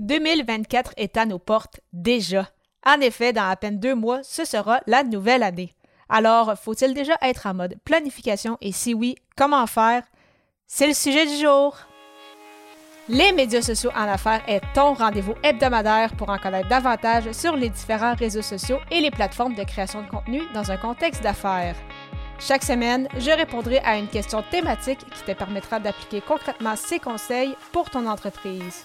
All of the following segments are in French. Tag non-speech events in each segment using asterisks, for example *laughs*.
2024 est à nos portes déjà. En effet, dans à peine deux mois, ce sera la nouvelle année. Alors, faut-il déjà être en mode planification? Et si oui, comment faire? C'est le sujet du jour. Les médias sociaux en affaires est ton rendez-vous hebdomadaire pour en connaître davantage sur les différents réseaux sociaux et les plateformes de création de contenu dans un contexte d'affaires. Chaque semaine, je répondrai à une question thématique qui te permettra d'appliquer concrètement ces conseils pour ton entreprise.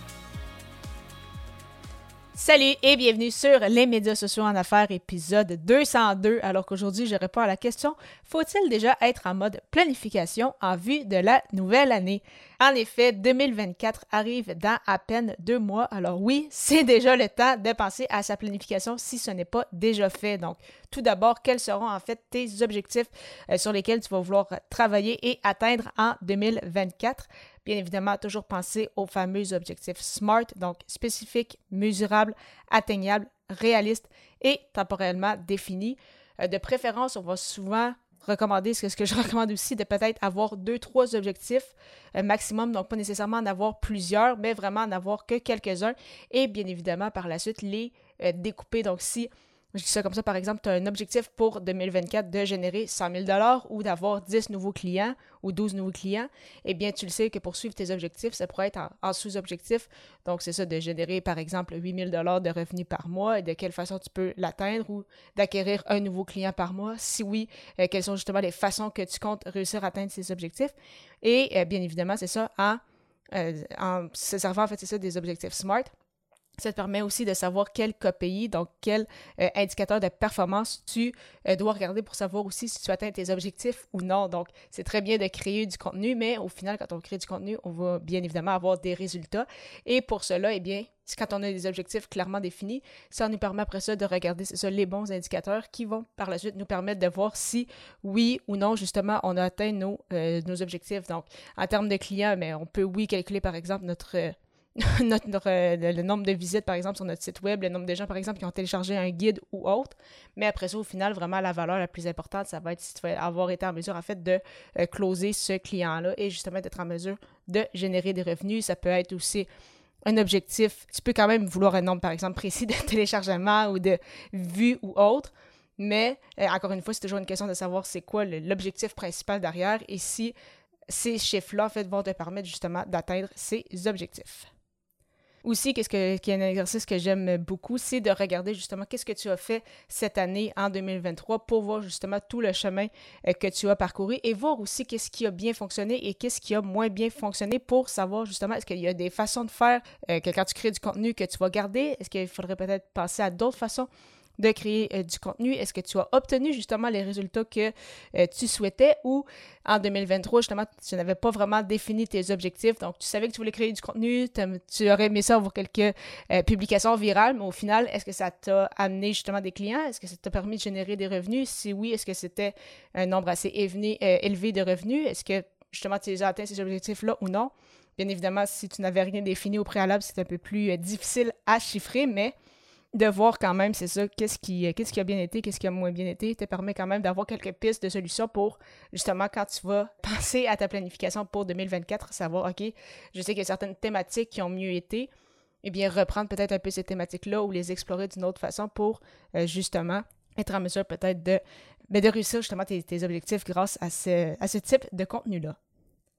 Salut et bienvenue sur les médias sociaux en affaires, épisode 202. Alors qu'aujourd'hui, je réponds à la question faut-il déjà être en mode planification en vue de la nouvelle année? En effet, 2024 arrive dans à peine deux mois. Alors oui, c'est déjà le temps de penser à sa planification si ce n'est pas déjà fait. Donc, tout d'abord, quels seront en fait tes objectifs euh, sur lesquels tu vas vouloir travailler et atteindre en 2024 Bien évidemment, toujours penser aux fameux objectifs SMART, donc spécifiques, mesurables, atteignables, réalistes et temporellement définis. Euh, de préférence, on va souvent recommander, ce que je *laughs* recommande aussi, de peut-être avoir deux, trois objectifs euh, maximum, donc pas nécessairement en avoir plusieurs, mais vraiment en avoir que quelques-uns et bien évidemment par la suite les euh, découper. Donc si je dis ça comme ça, par exemple, tu as un objectif pour 2024 de générer 100 000 ou d'avoir 10 nouveaux clients ou 12 nouveaux clients, eh bien, tu le sais que pour suivre tes objectifs, ça pourrait être en, sous-objectif. Donc, c'est ça de générer, par exemple, 8 000 de revenus par mois et de quelle façon tu peux l'atteindre ou d'acquérir un nouveau client par mois. Si oui, euh, quelles sont justement les façons que tu comptes réussir à atteindre ces objectifs? Et euh, bien évidemment, c'est ça en, euh, en se servant, en fait, c'est ça des objectifs SMART. Ça te permet aussi de savoir quel KPI, donc quel euh, indicateur de performance tu euh, dois regarder pour savoir aussi si tu atteins tes objectifs ou non. Donc, c'est très bien de créer du contenu, mais au final, quand on crée du contenu, on va bien évidemment avoir des résultats. Et pour cela, eh bien, quand on a des objectifs clairement définis, ça nous permet après ça de regarder les bons indicateurs qui vont par la suite nous permettre de voir si oui ou non, justement, on a atteint nos, euh, nos objectifs. Donc, en termes de clients, mais on peut, oui, calculer par exemple notre *laughs* notre, euh, le, nombre de visites, par exemple, sur notre site web, le nombre de gens, par exemple, qui ont téléchargé un guide ou autre. Mais après ça, au final, vraiment, la valeur la plus importante, ça va être si tu vas avoir été en mesure, en fait, de euh, closer ce client-là et justement d'être en mesure de générer des revenus. Ça peut être aussi un objectif. Tu peux quand même vouloir un nombre, par exemple, précis de *laughs* téléchargements ou de vues ou autre. Mais, euh, encore une fois, c'est toujours une question de savoir c'est quoi l'objectif principal derrière et si ces chiffres-là, en fait, vont te permettre justement d'atteindre ces objectifs. Aussi, qu'est-ce que, qui est un exercice que j'aime beaucoup, c'est de regarder justement qu'est-ce que tu as fait cette année en 2023 pour voir justement tout le chemin euh, que tu as parcouru et voir aussi qu'est-ce qui a bien fonctionné et qu'est-ce qui a moins bien fonctionné pour savoir justement est-ce qu'il y a des façons de faire euh, que quand tu crées du contenu que tu vas garder, est-ce qu'il faudrait peut-être passer à d'autres façons de créer euh, du contenu? Est-ce que tu as obtenu justement les résultats que euh, tu souhaitais? Ou en 2023, justement, tu n'avais pas vraiment défini tes objectifs? Donc, tu savais que tu voulais créer du contenu, tu aurais aimé ça avoir quelques euh, publications virales, mais au final, est-ce que ça t'a amené justement des clients? Est-ce que ça t'a permis de générer des revenus? Si oui, est-ce que c'était un nombre assez élevé de revenus? Est-ce que justement tu as atteint ces objectifs-là ou non? Bien évidemment, si tu n'avais rien défini au préalable, c'est un peu plus difficile à chiffrer, mais de voir quand même, c'est ça, qu'est-ce qui, euh, qu'est-ce qui a bien été, qu'est-ce qui a moins bien été, te permet quand même d'avoir quelques pistes de solutions pour, justement, quand tu vas *laughs* penser à ta planification pour 2024, savoir, OK, je sais qu'il y a certaines thématiques qui ont mieux été, eh bien, reprendre peut-être un peu ces thématiques-là ou les explorer d'une autre façon pour, euh, justement, être en mesure peut-être de, ben, de réussir justement tes, tes objectifs grâce à ce, à ce type de contenu-là.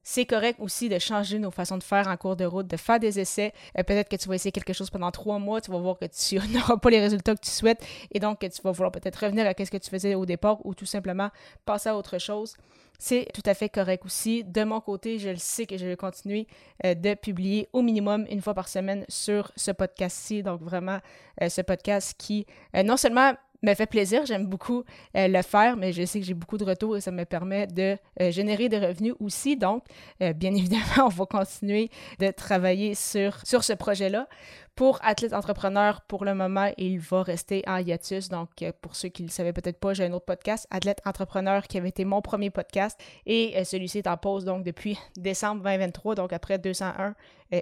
C'est correct aussi de changer nos façons de faire en cours de route, de faire des essais. Euh, peut-être que tu vas essayer quelque chose pendant trois mois, tu vas voir que tu *laughs* n'auras pas les résultats que tu souhaites et donc que tu vas vouloir peut-être revenir à ce que tu faisais au départ ou tout simplement passer à autre chose. C'est tout à fait correct aussi. De mon côté, je le sais que je vais continuer euh, de publier au minimum une fois par semaine sur ce podcast-ci. Donc vraiment, euh, ce podcast qui non seulement me fait plaisir, j'aime beaucoup euh, le faire, mais je sais que j'ai beaucoup de retours et ça me permet de euh, générer des revenus aussi. Donc, euh, bien *laughs* évidemment, on va continuer de travailler sur, ce projet-là. Pour Athlète Entrepreneur, pour le moment, il va rester en hiatus. Donc, pour ceux qui ne le savaient peut-être pas, j'ai un autre podcast, Athlète Entrepreneur, qui avait été mon premier podcast. Et celui-ci est en pause donc depuis *laughs* décembre 2023, donc après 201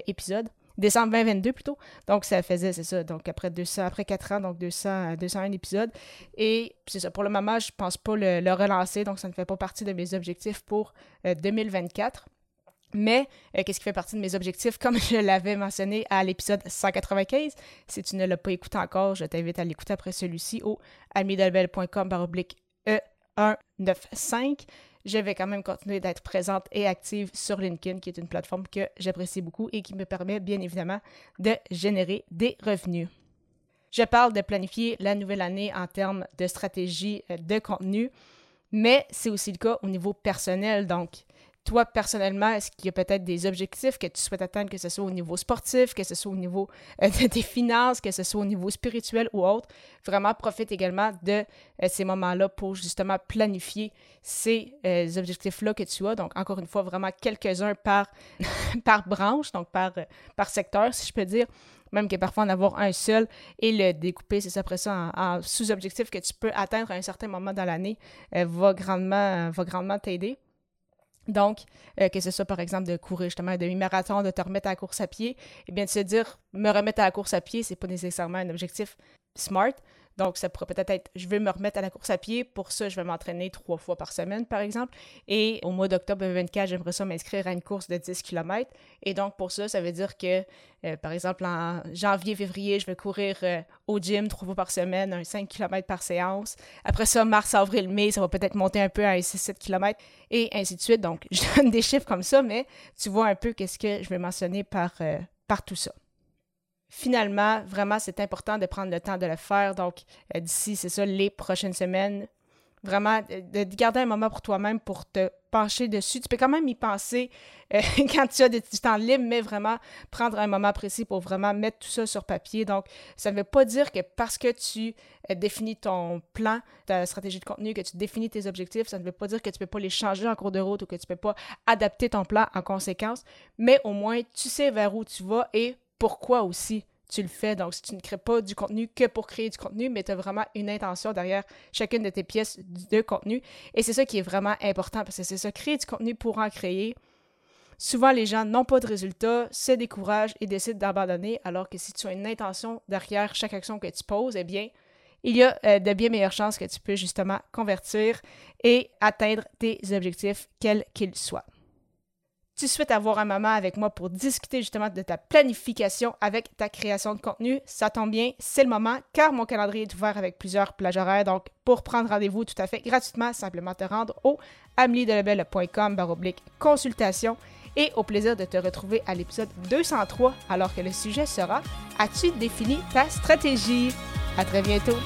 épisodes décembre 2022 plutôt. Donc, ça faisait, c'est ça, donc après 200, après 4 ans, donc 200, 201 épisodes. Et c'est ça, pour le moment, je pense pas le, relancer, donc ça ne fait pas partie de mes objectifs pour 2024. Euh, Mais euh, qu'est-ce qui fait partie de mes objectifs, comme je l'avais mentionné à l'épisode 195, si tu ne l'as pas écouté encore, je t'invite à l'écouter après celui-ci au amidelbel.com E195 je vais quand même continuer d'être présente et active sur LinkedIn, qui est une plateforme que j'apprécie beaucoup et qui me permet bien évidemment de générer des revenus. Je parle de planifier la nouvelle année en termes de stratégie euh, de contenu, mais c'est aussi le cas au niveau personnel. Donc, toi, personnellement, est-ce qu'il y a peut-être des objectifs que tu souhaites atteindre, que ce soit au niveau sportif, que ce soit au niveau euh, de tes finances, que ce soit au niveau spirituel ou autre? Vraiment, profite également de euh, ces moments-là pour justement planifier ces euh, objectifs-là que tu as. Donc, encore une fois, vraiment quelques-uns par, *laughs* par branche, donc par, par secteur, si je peux dire même que parfois en avoir un seul et le découper, c'est après ça, en, sous-objectifs que tu peux atteindre à un certain moment dans l'année, va grandement, va grandement t'aider. Donc, euh, que ce soit par exemple de courir justement un demi-marathon, de te remettre à la course à pied, eh bien de se dire me remettre à la course à pied, c'est pas nécessairement un objectif smart, donc, ça pourrait peut-être être, je vais me remettre à la course à pied. Pour ça, je vais m'entraîner trois fois par semaine, par exemple. Et au mois d'octobre 2024, j'aimerais ça m'inscrire à une course de 10 km. Et donc, pour ça, ça veut dire que, euh, par exemple, en janvier, février, je vais courir euh, au gym trois fois par semaine, un 5 km par séance. Après ça, mars, avril, mai, ça va peut-être monter un peu à un 6-7 km et ainsi de suite. Donc, *laughs* je donne des chiffres comme ça, mais tu vois un peu qu'est-ce que je vais mentionner par, euh, par tout ça finalement, vraiment, c'est important de prendre le temps de le faire. Donc, euh, d'ici, c'est ça, les prochaines semaines, vraiment, de, garder un moment pour toi-même pour te pencher dessus. Tu peux quand même y penser euh, *laughs* quand tu as du temps libre, mais vraiment prendre un moment précis pour vraiment mettre tout ça sur papier. Donc, ça ne veut pas dire que parce que tu euh, définis ton plan, ta stratégie de contenu, que tu définis tes objectifs, ça ne veut pas dire que tu ne peux pas les changer en cours de route ou que tu ne peux pas adapter ton plan en conséquence, mais au moins, tu sais vers où tu vas et pourquoi aussi tu le fais. Donc, si tu ne crées pas du contenu que pour créer du contenu, mais tu as vraiment une intention derrière chacune de tes pièces de contenu. Et c'est ça qui est vraiment important parce que c'est ça, créer du contenu pour en créer. Souvent, les gens n'ont pas de résultats, se découragent et décident d'abandonner, alors que si tu as une intention derrière chaque action que tu poses, eh bien, il y a euh, de bien meilleures chances que tu peux justement convertir et atteindre tes objectifs, quels qu'ils soient tu souhaites avoir un moment avec moi pour discuter justement de ta planification avec ta création de contenu, ça tombe bien, c'est le moment car mon calendrier est ouvert avec plusieurs plages horaires. Donc, pour prendre rendez-vous tout à fait gratuitement, simplement te rendre au ameliedelebel.com baroblique consultation et au plaisir de te retrouver à l'épisode 203 alors que le sujet sera As-tu défini ta stratégie? À très bientôt!